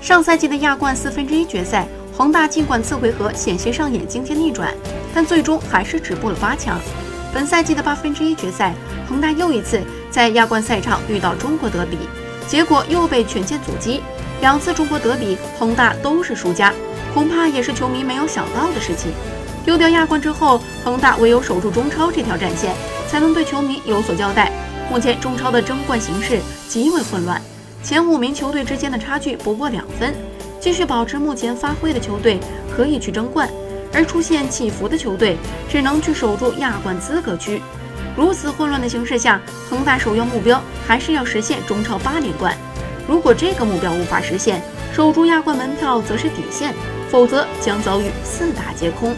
上赛季的亚冠四分之一决赛，恒大尽管次回合险些上演惊天逆转，但最终还是止步了八强。本赛季的八分之一决赛，恒大又一次在亚冠赛场遇到中国德比，结果又被权健阻击。两次中国德比，恒大都是输家，恐怕也是球迷没有想到的事情。丢掉亚冠之后，恒大唯有守住中超这条战线，才能对球迷有所交代。目前中超的争冠形势极为混乱。前五名球队之间的差距不过两分，继续保持目前发挥的球队可以去争冠，而出现起伏的球队只能去守住亚冠资格区。如此混乱的形势下，恒大首要目标还是要实现中超八连冠。如果这个目标无法实现，守住亚冠门票则是底线，否则将遭遇四大皆空。